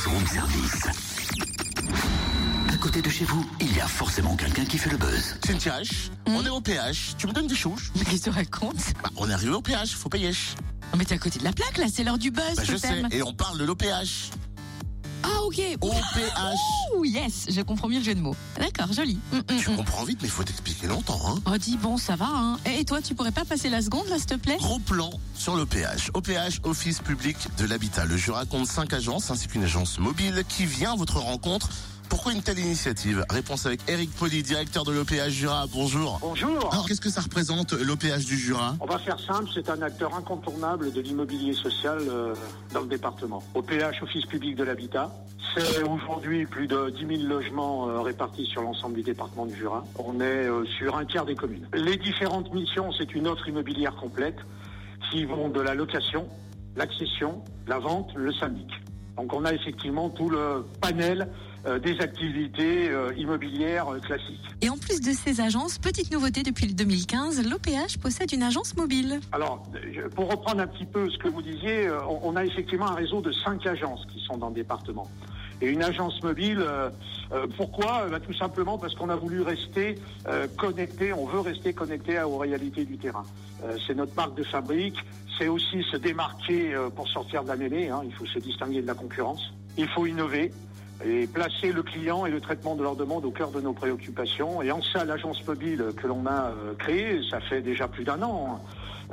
Buzz Room Service. À côté de chez vous, il y a forcément quelqu'un qui fait le buzz. Cynthia H, on est au péage. Tu me donnes des choses Mais qu'est-ce que tu racontes? Bah, On est arrivé au péage, faut payer. Non mais t'es à côté de la plaque là, c'est l'heure du buzz Bah, je sais, et on parle de l'OPH. Ah ok. OPH. Ouh yes, je comprends mieux le jeu de mots. D'accord, joli. Hum, hum, Tu hum. comprends vite, mais il faut t'expliquer longtemps. Hein. Oh dis bon, ça va hein. Et toi, tu pourrais pas passer la seconde là, s'il te plaît? Gros plan sur l'OPH. OPH, Office public de l'habitat. Le Jura compte 5 agences ainsi qu'une agence mobile qui vient à votre rencontre. Pourquoi une telle initiative Réponse avec Eric Poli, directeur de l'OPH Jura. Bonjour. Bonjour. Alors, qu'est-ce que ça représente l'OPH du Jura On va faire simple, c'est un acteur incontournable de l'immobilier social euh, dans le département. Au PH, Office public de l'habitat, c'est aujourd'hui plus de 10 000 logements euh, répartis sur l'ensemble du département du Jura. On est euh, sur un tiers des communes. Les différentes missions, c'est une offre immobilière complète qui vont de la location, l'accession, la vente, le syndic. Donc on a effectivement tout le panel euh, des activités euh, immobilières euh, classiques. Et en plus de ces agences, petite nouveauté depuis le 2015, l'OPH possède une agence mobile. Alors, pour reprendre un petit peu ce que vous disiez, on on a effectivement un réseau de cinq agences qui sont dans le département. Et une agence mobile, euh, euh, pourquoi? Euh, bah, Tout simplement parce qu'on a voulu rester connecté, on veut rester connecté aux réalités du terrain. C'est notre marque de fabrique, c'est aussi se démarquer pour sortir de la mêlée, hein, il faut se distinguer de la concurrence, il faut innover et placer le client et le traitement de leurs demandes au cœur de nos préoccupations. Et en ça, l'agence mobile que l'on a créée, ça fait déjà plus d'un an,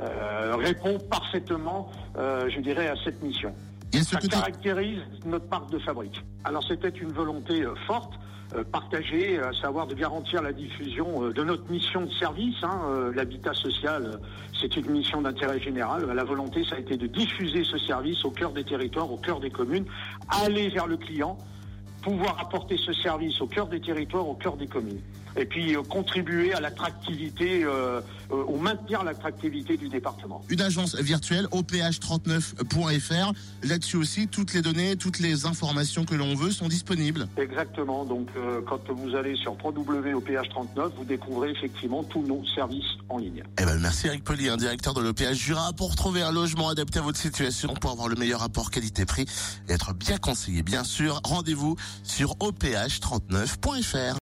hein, répond parfaitement, je dirais, à cette mission. Ça caractérise notre marque de fabrique. Alors c'était une volonté euh, forte, euh, partagée, à savoir de garantir la diffusion euh, de notre mission de service. hein, L'habitat social, c'est une mission d'intérêt général. La volonté, ça a été de diffuser ce service au cœur des territoires, au cœur des communes, aller vers le client, pouvoir apporter ce service au cœur des territoires, au cœur des communes. Et puis euh, contribuer à l'attractivité, euh, euh, au maintenir l'attractivité du département. Une agence virtuelle, oph39.fr. Là-dessus aussi, toutes les données, toutes les informations que l'on veut sont disponibles. Exactement. Donc, euh, quand vous allez sur www.oph39, vous découvrez effectivement tous nos services en ligne. Eh ben, merci Eric Poli, un directeur de l'OPH Jura, pour trouver un logement adapté à votre situation, pour avoir le meilleur rapport qualité-prix et être bien conseillé. Bien sûr, rendez-vous sur oph39.fr.